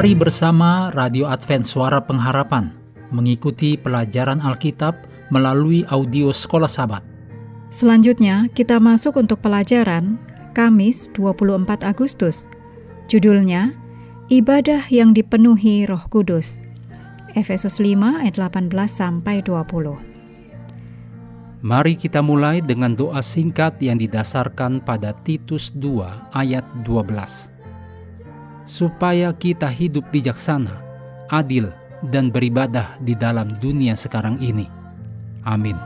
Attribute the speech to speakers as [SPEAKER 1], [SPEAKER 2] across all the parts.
[SPEAKER 1] Mari bersama Radio Advent Suara Pengharapan mengikuti pelajaran Alkitab melalui audio Sekolah Sabat.
[SPEAKER 2] Selanjutnya, kita masuk untuk pelajaran Kamis 24 Agustus. Judulnya, Ibadah yang dipenuhi Roh Kudus. Efesus 5 ayat 18 sampai 20.
[SPEAKER 1] Mari kita mulai dengan doa singkat yang didasarkan pada Titus 2 ayat 12. Supaya kita hidup bijaksana, adil, dan beribadah di dalam dunia sekarang ini. Amin.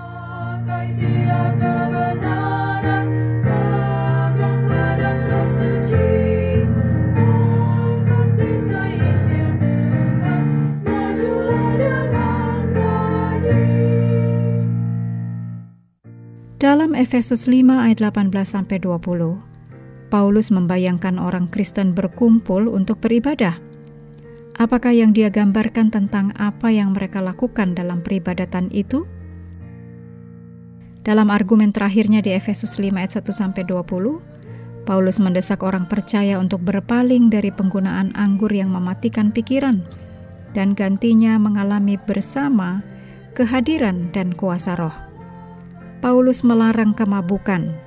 [SPEAKER 2] Dalam Efesus 5 ayat 18 sampai 20, Paulus membayangkan orang Kristen berkumpul untuk beribadah. Apakah yang dia gambarkan tentang apa yang mereka lakukan dalam peribadatan itu? Dalam argumen terakhirnya di Efesus 5 ayat 1 sampai 20, Paulus mendesak orang percaya untuk berpaling dari penggunaan anggur yang mematikan pikiran dan gantinya mengalami bersama kehadiran dan kuasa roh. Paulus melarang kemabukan.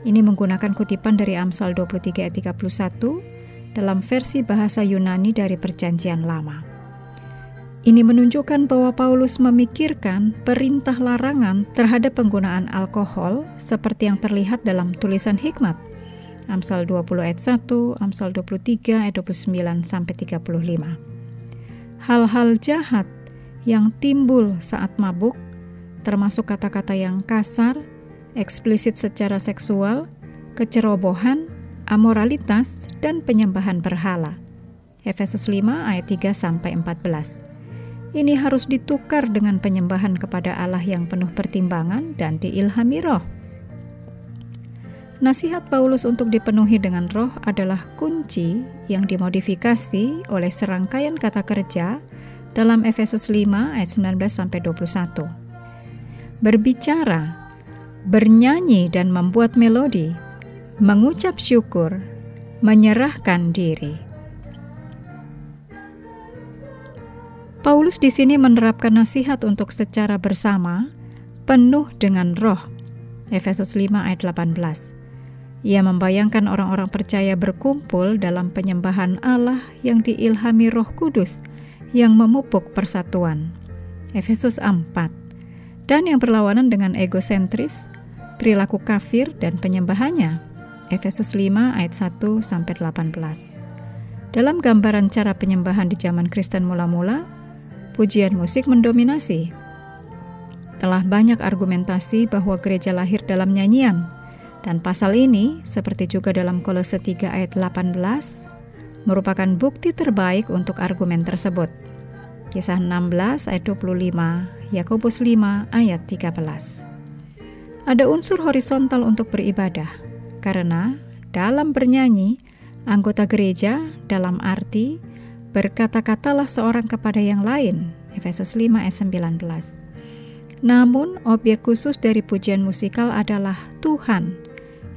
[SPEAKER 2] Ini menggunakan kutipan dari Amsal 23 ayat 31 dalam versi bahasa Yunani dari Perjanjian Lama. Ini menunjukkan bahwa Paulus memikirkan perintah larangan terhadap penggunaan alkohol seperti yang terlihat dalam tulisan hikmat. Amsal 20 ayat 1, Amsal 23 ayat 29 sampai 35. Hal-hal jahat yang timbul saat mabuk termasuk kata-kata yang kasar, eksplisit secara seksual, kecerobohan, amoralitas, dan penyembahan berhala. Efesus 5 ayat 3 sampai 14. Ini harus ditukar dengan penyembahan kepada Allah yang penuh pertimbangan dan diilhami roh. Nasihat Paulus untuk dipenuhi dengan roh adalah kunci yang dimodifikasi oleh serangkaian kata kerja dalam Efesus 5 ayat 19 sampai 21 berbicara, bernyanyi dan membuat melodi, mengucap syukur, menyerahkan diri. Paulus di sini menerapkan nasihat untuk secara bersama, penuh dengan roh. Efesus 5 ayat 18. Ia membayangkan orang-orang percaya berkumpul dalam penyembahan Allah yang diilhami Roh Kudus yang memupuk persatuan. Efesus 4 dan yang berlawanan dengan egosentris, perilaku kafir dan penyembahannya. Efesus 5 ayat 1 sampai 18. Dalam gambaran cara penyembahan di zaman Kristen mula-mula, pujian musik mendominasi. Telah banyak argumentasi bahwa gereja lahir dalam nyanyian, dan pasal ini, seperti juga dalam Kolose 3 ayat 18, merupakan bukti terbaik untuk argumen tersebut. Kisah 16 ayat 25 Yakobus 5 ayat 13. Ada unsur horizontal untuk beribadah, karena dalam bernyanyi, anggota gereja dalam arti berkata-katalah seorang kepada yang lain, Efesus 5 ayat 19. Namun, objek khusus dari pujian musikal adalah Tuhan,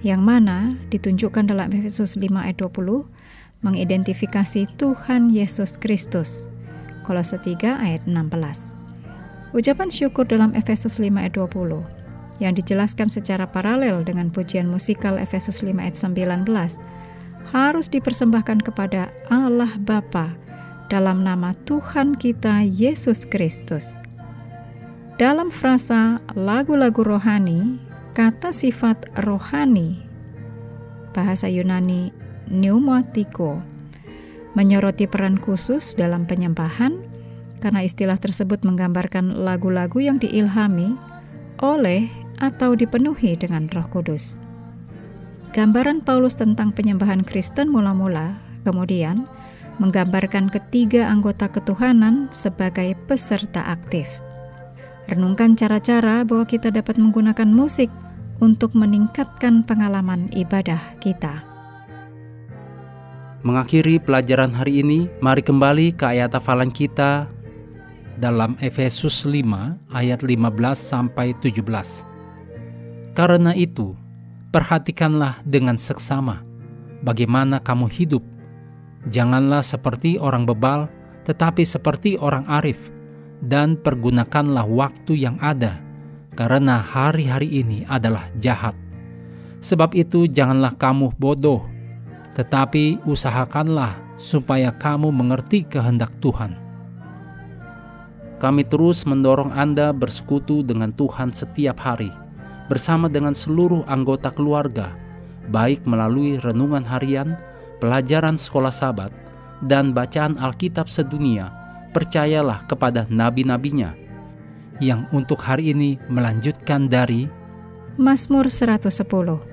[SPEAKER 2] yang mana ditunjukkan dalam Efesus 5 ayat 20, mengidentifikasi Tuhan Yesus Kristus. Kolose 3 ayat 16. Ucapan syukur dalam Efesus 5 ayat 20 yang dijelaskan secara paralel dengan pujian musikal Efesus 5 ayat 19 harus dipersembahkan kepada Allah Bapa dalam nama Tuhan kita Yesus Kristus. Dalam frasa lagu-lagu rohani, kata sifat rohani bahasa Yunani pneumatiko menyoroti peran khusus dalam penyembahan karena istilah tersebut menggambarkan lagu-lagu yang diilhami oleh atau dipenuhi dengan Roh Kudus. Gambaran Paulus tentang penyembahan Kristen mula-mula kemudian menggambarkan ketiga anggota ketuhanan sebagai peserta aktif. Renungkan cara-cara bahwa kita dapat menggunakan musik untuk meningkatkan pengalaman ibadah kita.
[SPEAKER 1] Mengakhiri pelajaran hari ini, mari kembali ke ayat hafalan kita dalam Efesus 5 ayat 15 sampai 17. Karena itu, perhatikanlah dengan seksama bagaimana kamu hidup Janganlah seperti orang bebal, tetapi seperti orang arif, dan pergunakanlah waktu yang ada, karena hari-hari ini adalah jahat. Sebab itu, janganlah kamu bodoh, tetapi usahakanlah supaya kamu mengerti kehendak Tuhan. Kami terus mendorong Anda bersekutu dengan Tuhan setiap hari, bersama dengan seluruh anggota keluarga, baik melalui renungan harian, pelajaran sekolah sabat, dan bacaan Alkitab sedunia. Percayalah kepada nabi-nabinya yang untuk hari ini melanjutkan dari
[SPEAKER 2] Mazmur 110.